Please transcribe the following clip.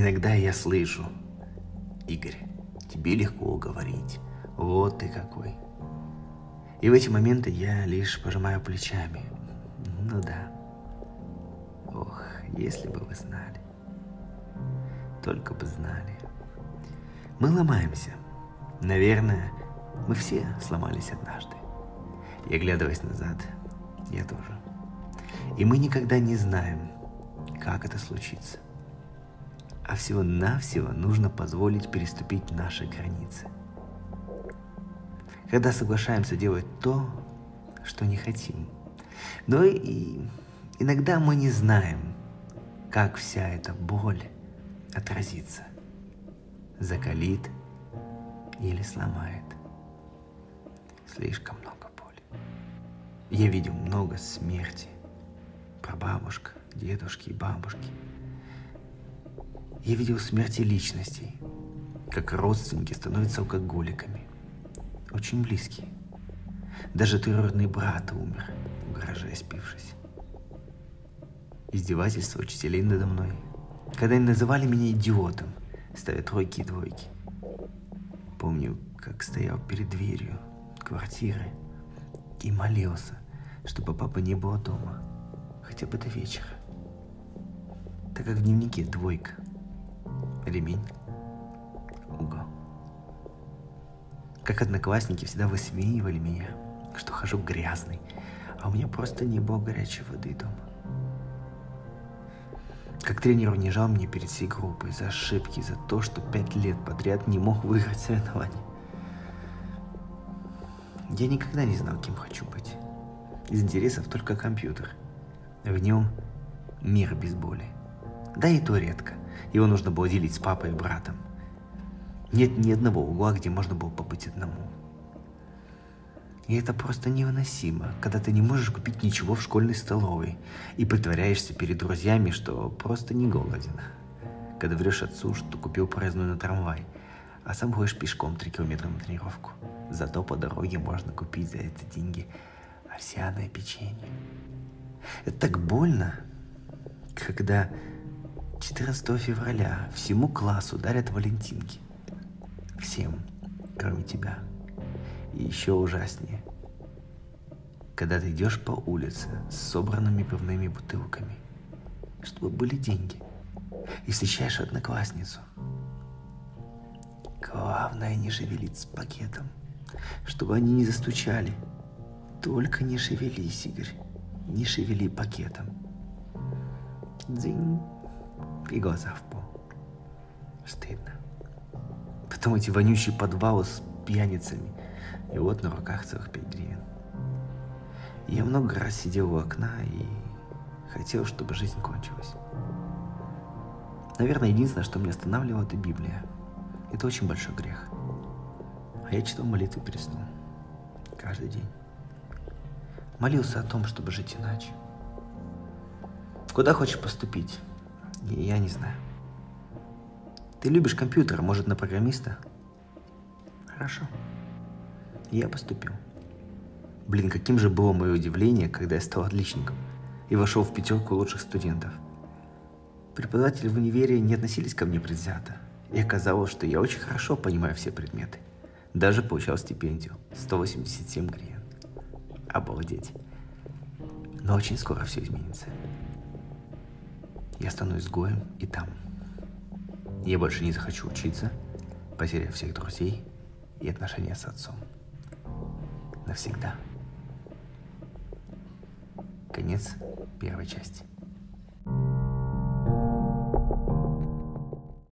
Иногда я слышу, Игорь, тебе легко говорить, вот ты какой. И в эти моменты я лишь пожимаю плечами. Ну да. Ох, если бы вы знали. Только бы знали. Мы ломаемся. Наверное, мы все сломались однажды. И оглядываясь назад, я тоже. И мы никогда не знаем, как это случится. А всего-навсего нужно позволить переступить наши границы. Когда соглашаемся делать то, что не хотим. Но и иногда мы не знаем, как вся эта боль отразится. Закалит или сломает. Слишком много боли. Я видел много смерти. Про бабушка, дедушки и бабушки. Я видел смерти личностей, как родственники становятся алкоголиками. Очень близкие. Даже троюродный брат умер, угрожая спившись. Издевательства учителей надо мной, когда они называли меня идиотом, ставя тройки и двойки. Помню, как стоял перед дверью квартиры и молился, чтобы папа не было дома, хотя бы до вечера. Так как в дневнике двойка, ремень, угол. Как одноклассники всегда высмеивали меня, что хожу грязный, а у меня просто не было горячей воды дома. Как тренер унижал меня перед всей группой за ошибки, за то, что пять лет подряд не мог выиграть соревнования. Я никогда не знал, кем хочу быть. Из интересов только компьютер. В нем мир без боли. Да и то редко. Его нужно было делить с папой и братом. Нет ни одного угла, где можно было побыть одному. И это просто невыносимо, когда ты не можешь купить ничего в школьной столовой и притворяешься перед друзьями, что просто не голоден. Когда врешь отцу, что купил праздную на трамвай, а сам ходишь пешком 3 километра на тренировку. Зато по дороге можно купить за это деньги овсяное печенье. Это так больно, когда 14 февраля всему классу дарят валентинки. Всем, кроме тебя. И еще ужаснее, когда ты идешь по улице с собранными пивными бутылками, чтобы были деньги, и встречаешь одноклассницу. Главное не шевелить с пакетом, чтобы они не застучали. Только не шевелись, Игорь, не шевели пакетом. Дзинь, и глаза в пол. Стыдно. Потом эти вонючие подвалы с пьяницами – и вот на руках целых пять гривен. Я много раз сидел у окна и хотел, чтобы жизнь кончилась. Наверное, единственное, что меня останавливало, это Библия. Это очень большой грех. А я читал молитвы перед сном. Каждый день. Молился о том, чтобы жить иначе. Куда хочешь поступить? Я не знаю. Ты любишь компьютер, может, на программиста? Хорошо. Я поступил. Блин, каким же было мое удивление, когда я стал отличником и вошел в пятерку лучших студентов. Преподаватели в универе не относились ко мне предвзято, и оказалось, что я очень хорошо понимаю все предметы. Даже получал стипендию 187 гривен. Обалдеть. Но очень скоро все изменится. Я стану изгоем и там. Я больше не захочу учиться, потеряв всех друзей и отношения с отцом навсегда. Конец первой части.